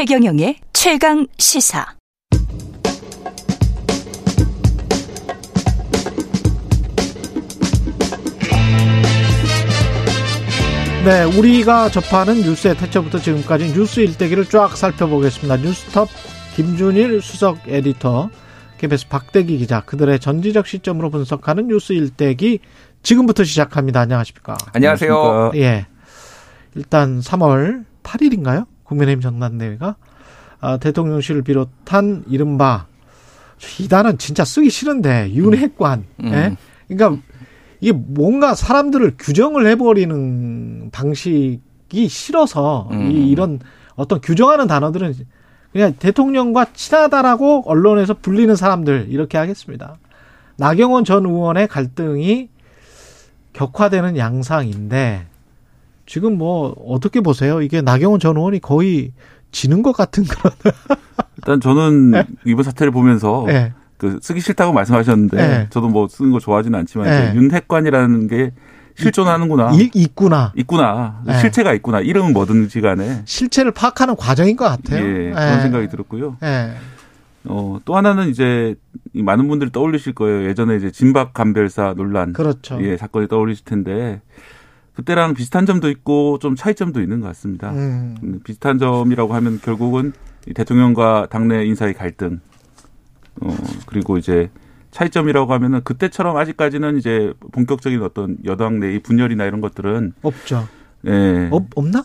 최경영의 최강 시사. 네, 우리가 접하는 뉴스의 태초부터 지금까지 뉴스 일대기를 쫙 살펴보겠습니다. 뉴스톱 김준일 수석 에디터, KBS 박대기 기자, 그들의 전지적 시점으로 분석하는 뉴스 일대기 지금부터 시작합니다. 안녕하십니까? 안녕하세요. 예. 일단 3월 8일인가요? 국민의힘 전당대회가 아, 대통령실을 비롯한 이른바 이 단은 진짜 쓰기 싫은데 윤핵관. 음. 예? 그러니까 이게 뭔가 사람들을 규정을 해버리는 방식이 싫어서 음. 이 이런 어떤 규정하는 단어들은 그냥 대통령과 친하다라고 언론에서 불리는 사람들 이렇게 하겠습니다. 나경원 전 의원의 갈등이 격화되는 양상인데 지금 뭐 어떻게 보세요? 이게 나경원 전 의원이 거의 지는 것 같은 그런. 일단 저는 네. 이번 사태를 보면서 예. 그 쓰기 싫다고 말씀하셨는데 네. 저도 뭐 쓰는 거 좋아하지는 않지만 네. 윤핵관이라는 게 실존하는구나. 이- 있구나. 있구나. 네. 실체가 있구나. 이름은 뭐든지 간에. 실체를 파악하는 과정인 것 같아요. 예, 그런 생각이 들었고요. 예. 어, 또 하나는 이제 이 많은 분들이 떠올리실 거예요. 예전에 이제 진박 감별사 논란. 그렇죠. 예, 사건이 떠올리실 텐데 그때랑 비슷한 점도 있고 좀 차이점도 있는 것 같습니다. 음. 음, 비슷한 점이라고 하면 결국은 이 대통령과 당내 인사의 갈등, 어, 그리고 이제 차이점이라고 하면은 그때처럼 아직까지는 이제 본격적인 어떤 여당 내의 분열이나 이런 것들은 없죠. 예, 없, 없나?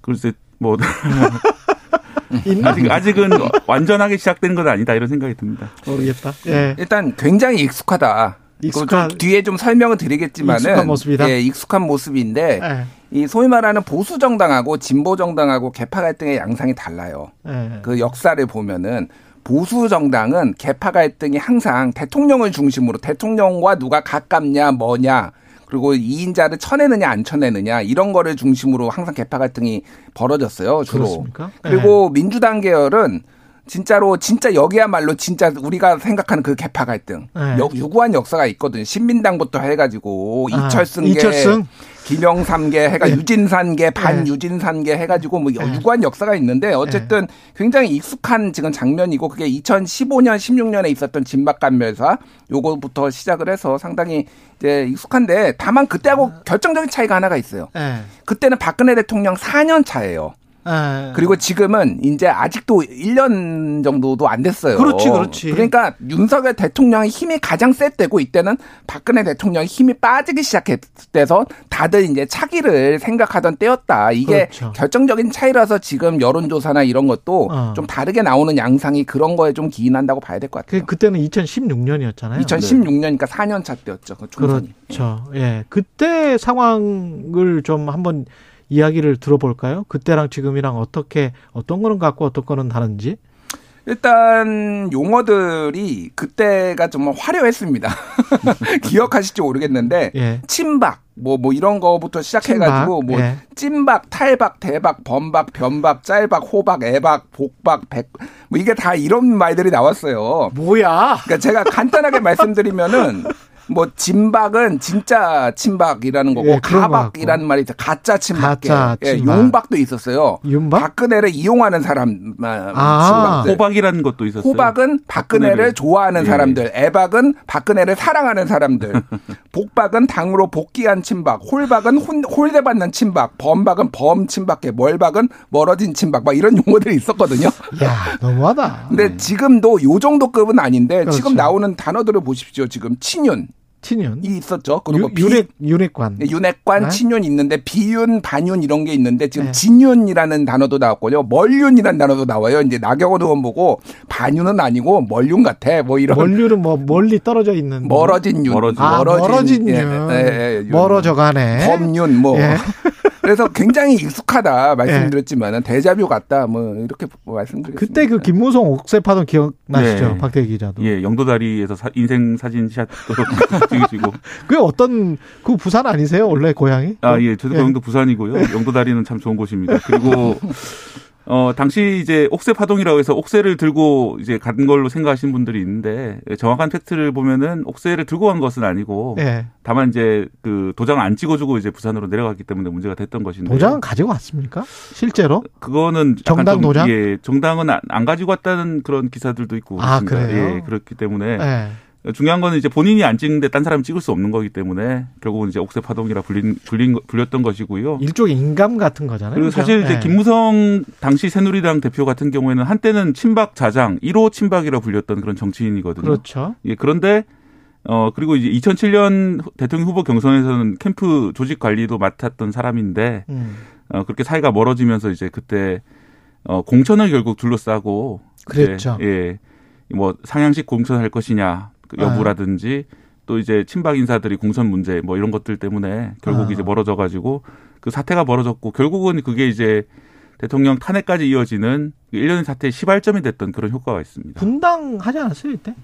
글쎄 뭐? 아직 아직은 완전하게 시작된 건 아니다 이런 생각이 듭니다. 모르겠다. 예. 일단 굉장히 익숙하다. 익숙한- 익숙한 뒤에 좀 설명을 드리겠지만은 익숙한 모습이다? 예, 익숙한 모습인데 예. 이 소위 말하는 보수 정당하고 진보 정당하고 개파 갈등의 양상이 달라요. 예. 그 역사를 보면은 보수 정당은 개파 갈등이 항상 대통령을 중심으로 대통령과 누가 가깝냐 뭐냐 그리고 이인자를 쳐내느냐 안 쳐내느냐 이런 거를 중심으로 항상 개파 갈등이 벌어졌어요 주로. 그렇습니까? 그리고 민주당 계열은 진짜로 진짜 여기야말로 진짜 우리가 생각하는 그 개파 갈등 네. 여- 유구한 역사가 있거든요. 신민당부터 해가지고 아, 이철승계, 이철승? 김영삼계 해가 네. 유진산계 반유진산계 해가지고 뭐 네. 유구한 역사가 있는데 어쨌든 굉장히 익숙한 지금 장면이고 그게 2015년 16년에 있었던 진박감멸사 요거부터 시작을 해서 상당히 이제 익숙한데 다만 그때하고 결정적인 차이가 하나가 있어요. 예. 그때는 박근혜 대통령 4년 차예요. 예. 그리고 지금은 이제 아직도 1년 정도도 안 됐어요. 그렇지, 그렇지. 그러니까 윤석열 대통령의 힘이 가장 셀 때고 이때는 박근혜 대통령의 힘이 빠지기 시작했대서 다들 이제 차기를 생각하던 때였다. 이게 그렇죠. 결정적인 차이라서 지금 여론조사나 이런 것도 어. 좀 다르게 나오는 양상이 그런 거에 좀 기인한다고 봐야 될 것 같아요. 그 그때는 2016년이었잖아요. 2016년이니까 4년 차 때였죠. 그 총선이. 그렇죠. 예. 그때 상황을 좀 한번 이야기를 들어볼까요? 그때랑 지금이랑 어떻게 어떤 거는 같고 어떤 거는 다른지. 일단 용어들이 그때가 정말 화려했습니다. 기억하실지 모르겠는데 예. 친박 뭐뭐 이런 거부터 시작해가지고 친박, 뭐 예. 찐박, 탈박, 대박, 범박, 변박, 짤박, 호박, 애박, 복박, 백 뭐 이게 다 이런 말들이 나왔어요. 뭐야? 그러니까 제가 간단하게 말씀드리면은 뭐 진박은 진짜 친박이라는 거고 예, 가박이라는 말이 있어 가짜 친박, 가짜 예, 친박. 용박도 있었어요. 윤박? 박근혜를 이용하는 사람 아. 친박들. 호박이라는 것도 있었어요. 호박은 박근혜를 박근혜를. 좋아하는 예. 사람들, 애박은 박근혜를 사랑하는 사람들, 복박은 당으로 복귀한 친박, 홀박은 혼, 홀대받는 친박, 범박은 범 친박계, 멀박은 멀어진 친박, 막 이런 용어들이 있었거든요. 야, 너무하다. 근데 지금도 요 정도 급은 아닌데 그렇죠. 지금 나오는 단어들을 보십시오. 지금 친윤이 친윤. 있었죠. 그리고 유, 비- 윤핵 윤핵관. 네, 윤핵관, 네? 친윤 있는데 비윤, 반윤 이런 게 있는데 지금 네. 진윤이라는 단어도 나왔고요. 멀윤이라는 단어도 나와요. 이제 나경원 의원 보고 반윤은 아니고 멀윤 같아. 뭐 이런 멀류는 뭐 멀리 떨어져 있는 멀어진 윤, 멀어진. 아, 멀어진 윤. 예, 예, 예, 윤. 멀어져 가네. 범윤 뭐 예. 그래서 굉장히 익숙하다 말씀드렸지만 은 대자뷰 같다 뭐 이렇게 말씀드렸습니다. 그때 그 김무성 옥새 파동 기억나시죠? 네. 박대기 기자도. 예, 영도다리에서 사- 인생 사진샷도 찍으시고. 그 어떤 그 부산 아니세요? 원래 고향이? 아, 예, 저도 예. 영도 부산이고요. 영도다리는 참 좋은 곳입니다. 그리고 어, 당시 이제 옥새 파동이라고 해서 옥새를 들고 이제 간 걸로 생각하시는 분들이 있는데 정확한 팩트를 보면은 옥새를 들고 간 것은 아니고 예. 다만 이제 그 도장을 안 찍어주고 이제 부산으로 내려갔기 때문에 문제가 됐던 것인데 도장은 가지고 왔습니까? 실제로? 그거는 정당 좀, 도장? 예, 정당은 안, 안 가지고 왔다는 그런 기사들도 있고 아, 그렇습니다. 그래요? 예, 그렇기 때문에 예. 중요한 거는 이제 본인이 안 찍는데 딴 사람이 찍을 수 없는 거기 때문에 결국은 이제 옥새 파동이라 불린, 불린 거- 불렸던 것이고요. 일종의 인감 같은 거잖아요. 그리고 그죠? 사실 이제 예. 김무성 당시 새누리당 대표 같은 경우에는 한때는 친박 자장 1호 친박이라 불렸던 그런 정치인이거든요. 그렇죠. 예, 그런데 어 그리고 이제 2007년 대통령 후보 경선에서는 캠프 조직 관리도 맡았던 사람인데 음. 어 그렇게 사이가 멀어지면서 이제 그때 어 공천을 결국 둘러싸고 그랬죠. 예. 뭐 상향식 공천할 것이냐. 여부라든지 또 이제 친박 인사들이 공천 문제 뭐 이런 것들 때문에 결국 아. 이제 멀어져 가지고 그 사태가 벌어졌고 결국은 그게 이제 대통령 탄핵까지 이어지는 그 일련의 사태의 시발점이 됐던 그런 효과가 있습니다. 분당하지 않았어요, 이때?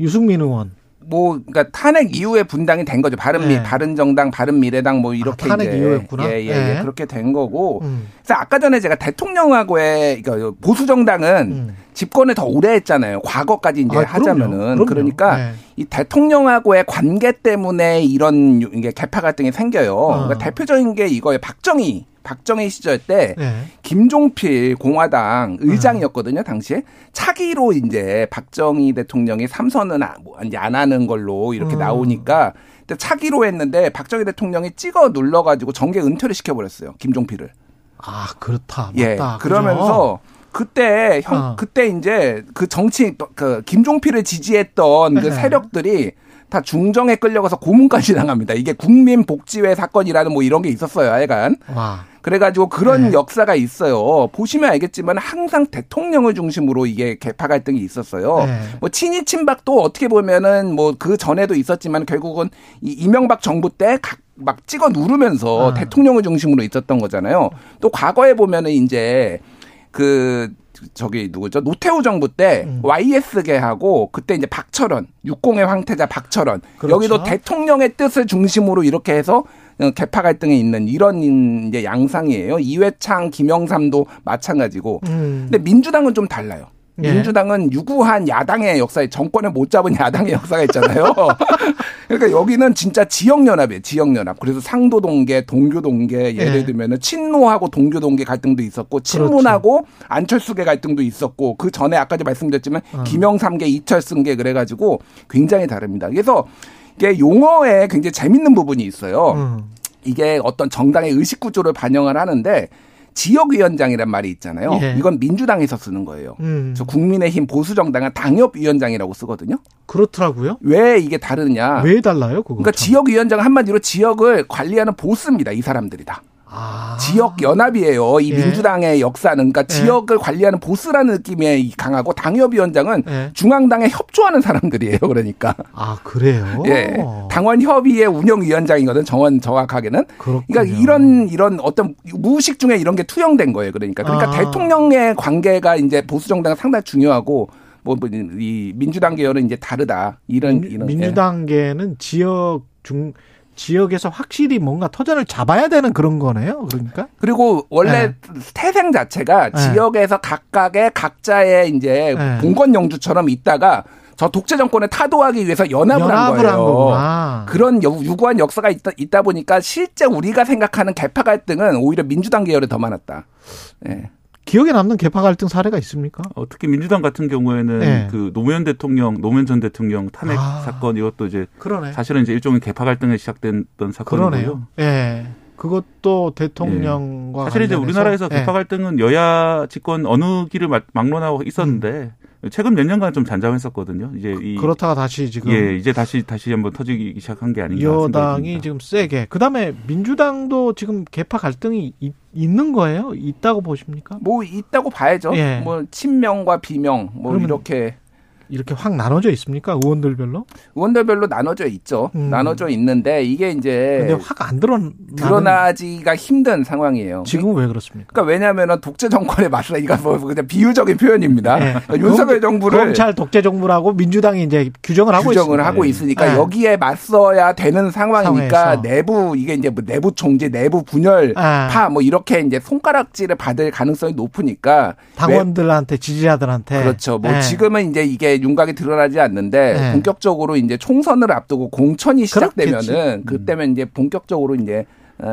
유승민 의원. 뭐 그러니까 탄핵 이후에 분당이 된 거죠. 바른 미 네. 바른 정당, 바른 미래당 뭐 이렇게 아, 탄핵 이제 이후였구나. 예, 예, 네. 예. 그렇게 된 거고. 음. 그래서 아까 전에 제가 대통령하고의 그러니까 보수 정당은 음. 집권을 더 오래 했잖아요. 과거까지 이제 아, 그럼요. 하자면은 그럼요. 그러니까 네. 이 대통령하고의 관계 때문에 이런 유- 이게 개파 갈등이 생겨요. 어. 그러니까 대표적인 게 이거예요. 박정희 박정희 시절 때 네. 김종필 공화당 의장이었거든요, 당시에. 차기로 이제 박정희 대통령이 삼선은 아- 뭐안 하는 걸로 이렇게 음. 나오니까 근데 차기로 했는데 박정희 대통령이 찍어 눌러가지고 정계 은퇴를 시켜버렸어요, 김종필을. 아, 그렇다. 예. 맞다. 그러면서 그때 형 어. 그때 이제 그 정치 그 김종필을 지지했던 그 네. 세력들이 다 중정에 끌려가서 고문까지 당합니다. 이게 국민복지회 사건이라는 뭐 이런 게 있었어요, 하여간. 그죠? 와. 그래가지고 그런 네. 역사가 있어요. 보시면 알겠지만 항상 대통령을 중심으로 이게 개파 갈등이 있었어요. 네. 뭐 친이 친박도 어떻게 보면은 뭐 그 전에도 있었지만 결국은 이 이명박 정부 때각 막 찍어 누르면서 아. 대통령을 중심으로 있었던 거잖아요. 또 과거에 보면은 이제 그 저기 누구죠? 노태우 정부 때 음. YS계하고 그때 이제 박철원, 육공의 황태자 박철원 그렇죠. 여기도 대통령의 뜻을 중심으로 이렇게 해서 어, 개파 갈등이 있는 이런 이제 양상이에요. 이회창, 김영삼도 마찬가지고. 음. 근데 민주당은 좀 달라요. 예. 민주당은 유구한 야당의 역사에 정권을 못 잡은 야당의 역사가 있잖아요. 그러니까 여기는 진짜 지역 연합이에요. 지역 연합. 그래서 상도 동계, 동교 동계 예를 예. 들면은 친노하고 동교 동계 갈등도 있었고 친문하고 안철수계 갈등도 있었고 그 전에 아까 도 말씀드렸지만 어. 김영삼계, 이철승계 그래 가지고 굉장히 다릅니다. 그래서 이게 용어에 굉장히 재밌는 부분이 있어요. 음. 이게 어떤 정당의 의식 구조를 반영을 하는데 지역위원장이란 말이 있잖아요. 예. 이건 민주당에서 쓰는 거예요. 음. 저 국민의힘 보수정당은 당협위원장이라고 쓰거든요. 그렇더라고요. 왜 이게 다르냐? 왜 달라요, 그거? 그러니까 지역위원장 한마디로 지역을 관리하는 보스입니다. 이 사람들이 다. 아. 지역 연합이에요. 이 예. 민주당의 역사는 그러니까 예. 지역을 관리하는 보스라는 느낌이 강하고 당협위원장은 예. 중앙당에 협조하는 사람들이에요. 그러니까 아, 그래요? 예 당원 협의회 운영위원장이거든. 정원 정확하게는. 그렇군요. 그러니까 이런 이런 어떤 무의식 중에 이런 게 투영된 거예요. 그러니까 그러니까 아. 대통령의 관계가 이제 보수 정당은 상당히 중요하고 뭐이 민주당 계열은 이제 다르다. 이런 민, 이런 예. 민주당 계는 지역 중 지역에서 확실히 뭔가 터전을 잡아야 되는 그런 거네요. 그러니까 그리고 원래 네. 태생 자체가 네. 지역에서 각각의 각자의 이제 네. 공건 영주처럼 있다가 저 독재 정권을 타도하기 위해서 연합을, 한 연합을 한 거예요. 거구나. 그런 여- 유구한 역사가 있다, 있다 보니까 실제 우리가 생각하는 개파 갈등은 오히려 민주당 계열에 더 많았다. 예. 기억에 남는 개파 갈등 사례가 있습니까? 어, 특히 민주당 같은 경우에는 네. 그 노무현 대통령, 노무현 전 대통령 탄핵 아. 사건 이것도 이제 그러네. 사실은 이제 일종의 개파 갈등에 시작됐던 사건이고요. 예. 그것도 대통령과 사실 이제 우리나라에서 예. 개파 갈등은 여야 집권 어느 길을 막- 막론하고 있었는데 최근 몇 년간 좀 잔잠했었거든요. 이제 이 그렇다가 다시 지금 예 이제 다시 다시 한번 터지기 시작한 게 아닌가 여당이 듭니다. 지금 세게. 그다음에 민주당도 지금 개파 갈등이 이- 있는 거예요? 있다고 보십니까? 뭐 있다고 봐야죠. 예. 뭐 친명과 비명 뭐 이렇게 이렇게 확 나눠져 있습니까? 의원들별로? 의원들별로 나눠져 있죠. 음. 나눠져 있는데 이게 이제 근데 확 안 드러나 드러나지가 힘든 상황이에요. 지금은 왜 그렇습니까? 그러니까 왜냐하면 독재 정권에 맞서 이거 뭐 그냥 비유적인 표현입니다. 네. 그러니까 윤석열 정부를 검찰 독재 정부라고 민주당이 이제 규정을 하고 규정을 있습니다. 하고 있으니까 네. 여기에 맞서야 되는 상황이니까 상황에서. 내부 이게 이제 뭐 내부 총재, 내부 분열 아. 파뭐 이렇게 이제 손가락질을 받을 가능성이 높으니까 당원들한테 지지자들한테 그렇죠. 뭐 네. 지금은 이제 이게 윤곽이 드러나지 않는데 네. 본격적으로 이제 총선을 앞두고 공천이 시작되면은 그렇겠지. 음. 그때면 이제 본격적으로 이제 어,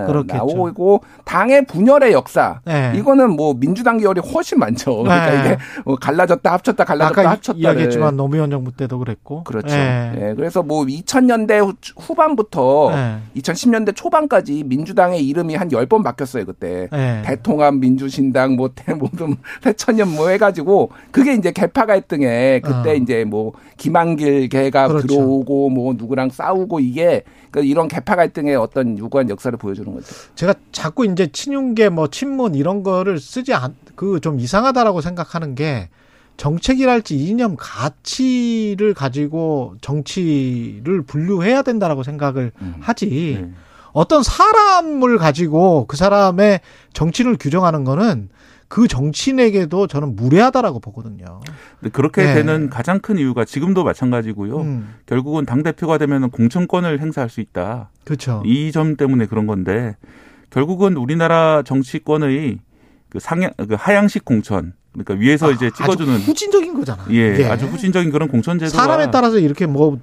그렇겠죠. 나오고 당의 분열의 역사 네. 이거는 뭐 민주당 계열이 훨씬 많죠. 그러니까 네. 이게 뭐 갈라졌다 합쳤다 갈라졌다 합쳤다 이야기했지만 노무현 정부 때도 그랬고 그렇죠. 예. 예, 그래서 뭐 2000년대 후반부터 네. 2010년대 초반까지 민주당의 이름이 한 10번 바뀌었어요, 그때. 예. 대통합 민주신당 뭐 대- 뭐좀 새천년 뭐 해가지고 그게 이제 개파 갈등에 그때 어. 이제 뭐 김한길 개가 그렇죠. 들어오고 뭐 누구랑 싸우고 이게 그 이런 개파 갈등의 어떤 유구한 역사를 보여 주는 거죠. 제가 자꾸 이제 친윤계 뭐 친문 이런 거를 쓰지 않 그 좀 이상하다라고 생각하는 게 정책이랄지 이념 가치를 가지고 정치를 분류해야 된다라고 생각을 음. 하지 네. 어떤 사람을 가지고 그 사람의 정치를 규정하는 거는 그 정치인에게도 저는 무례하다라고 보거든요. 근데 그렇게 네. 되는 가장 큰 이유가 지금도 마찬가지고요. 음, 결국은 당 대표가 되면 공천권을 행사할 수 있다. 그렇죠. 이 점 때문에 그런 건데 결국은 우리나라 정치권의 그 상향 그 하향식 공천 그러니까 위에서 이제 찍어주는 아주 후진적인 거잖아. 예 이게. 아주 후진적인 그런 공천 제도가 사람에 따라서 이렇게 뭐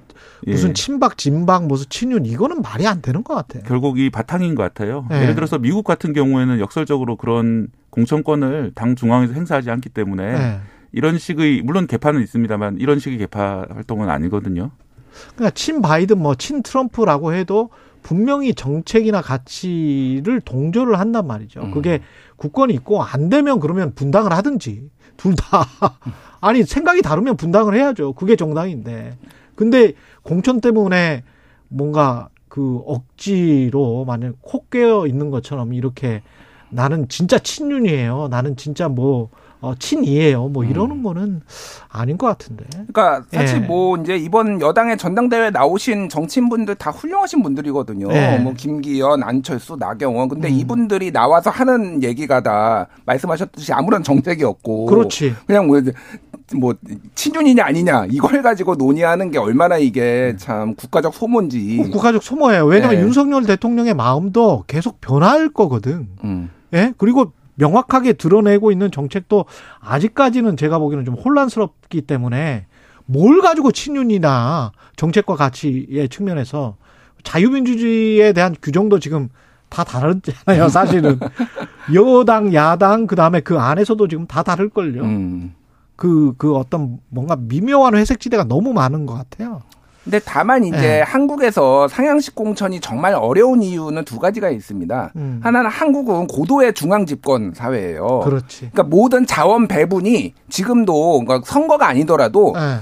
예, 무슨 친박, 진박, 무슨 친윤 이거는 말이 안 되는 것 같아요. 결국 이 바탕인 것 같아요. 네. 예를 들어서 미국 같은 경우에는 역설적으로 그런 공천권을 당 중앙에서 행사하지 않기 때문에 네. 이런 식의 물론 개파는 있습니다만 이런 식의 개파 활동은 아니거든요. 그러니까 친 바이든 뭐 친 트럼프라고 해도 분명히 정책이나 가치를 동조를 한단 말이죠. 음. 그게 국권이 있고 안 되면 그러면 분당을 하든지 둘 다. 아니 생각이 다르면 분당을 해야죠. 그게 정당인데. 근데 공천 때문에 뭔가 그 억지로 만약 콕 깨어 있는 것처럼 이렇게 나는 진짜 친윤이에요. 나는 진짜 뭐 어, 친이에요. 뭐 이러는 거는 아닌 것 같은데. 그러니까 사실 예. 뭐 이제 이번 여당의 전당대회 나오신 정치인분들 다 훌륭하신 분들이거든요. 예. 뭐 김기현, 안철수, 나경원. 근데 음. 이분들이 나와서 하는 얘기가 다 말씀하셨듯이 아무런 정책이 없고 그렇지. 그냥 뭐, 뭐 친윤이냐 아니냐 이걸 가지고 논의하는 게 얼마나 이게 참 국가적 소모인지. 국가적 소모예요. 왜냐하면 네. 윤석열 대통령의 마음도 계속 변할 거거든. 음. 예? 그리고 명확하게 드러내고 있는 정책도 아직까지는 제가 보기에는 좀 혼란스럽기 때문에 뭘 가지고 친윤이나 정책과 가치의 측면에서 자유민주주의에 대한 규정도 지금 다 다르잖아요, 사실은. 여당, 야당, 그 다음에 그 안에서도 지금 다 다를걸요. 음. 그, 그 어떤 뭔가 미묘한 회색지대가 너무 많은 것 같아요. 근데 다만 이제 네. 한국에서 상향식 공천이 정말 어려운 이유는 두 가지가 있습니다. 음. 하나는 한국은 고도의 중앙 집권 사회예요. 그렇지. 그러니까 모든 자원 배분이 지금도 그러니까 선거가 아니더라도 예.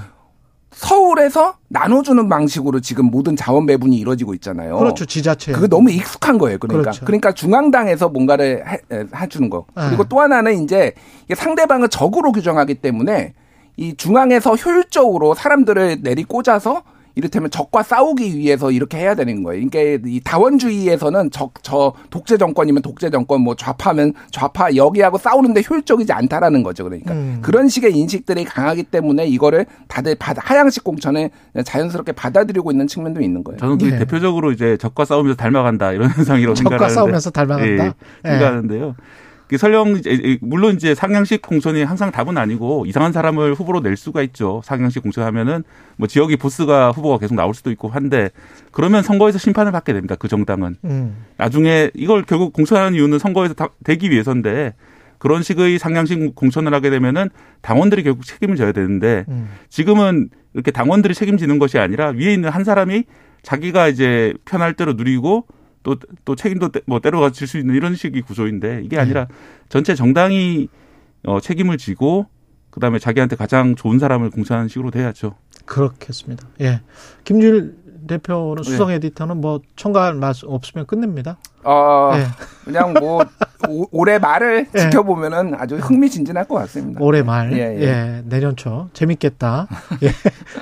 서울에서 나눠주는 방식으로 지금 모든 자원 배분이 이루어지고 있잖아요. 그렇죠. 지자체. 그거 너무 익숙한 거예요. 그러니까 그렇죠. 그러니까 중앙당에서 뭔가를 해, 해- 해주는 거. 네. 그리고 또 하나는 이제 상대방을 적으로 규정하기 때문에 이 중앙에서 효율적으로 사람들을 내리 꽂아서 이를테면 적과 싸우기 위해서 이렇게 해야 되는 거예요. 그러니까 이 다원주의에서는 적, 저 독재 정권이면 독재 정권, 뭐 좌파면 좌파 여기하고 싸우는데 효율적이지 않다라는 거죠. 그러니까 음. 그런 식의 인식들이 강하기 때문에 이거를 다들 받아, 하향식 공천에 자연스럽게 받아들이고 있는 측면도 있는 거예요. 저는 그 예. 대표적으로 이제 적과 싸우면서 닮아간다 이런 현상이라고 적과 생각하는데 싸우면서 닮아간다? 예, 예. 생각하는데요. 그 설령 이제 물론 이제 상향식 공천이 항상 답은 아니고 이상한 사람을 후보로 낼 수가 있죠. 상향식 공천하면은 뭐 지역의 보스가 후보가 계속 나올 수도 있고 한데 그러면 선거에서 심판을 받게 됩니다. 그 정당은 음. 나중에 이걸 결국 공천하는 이유는 선거에서 다- 되기 위해서인데 그런 식의 상향식 공천을 하게 되면은 당원들이 결국 책임을 져야 되는데 음. 지금은 이렇게 당원들이 책임지는 것이 아니라 위에 있는 한 사람이 자기가 이제 편할 대로 누리고 또, 또 책임도 때- 뭐 때려가 질 수 있는 이런 식의 구조인데 이게 아니라 전체 정당이 어, 책임을 지고 그 다음에 자기한테 가장 좋은 사람을 공천하는 식으로 돼야죠. 그렇겠습니다. 예. 김준일 대표는 네. 수석 에디터는 뭐 첨가할 말씀 없으면 끝냅니다. 어, 예. 그냥 뭐 오- 올해 말을 예. 지켜보면은 아주 흥미진진할 것 같습니다. 올해 말, 예, 예, 예. 내년 초 재밌겠다. 예,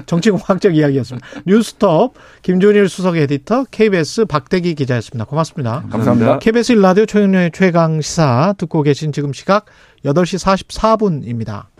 정치공학적 이야기였습니다. 뉴스톱 김준일 수석 에디터, KBS 박대기 기자였습니다. 고맙습니다. 감사합니다. KBS 일라디오 최영련의 최강 시사 듣고 계신 지금 시각 8시 44분입니다.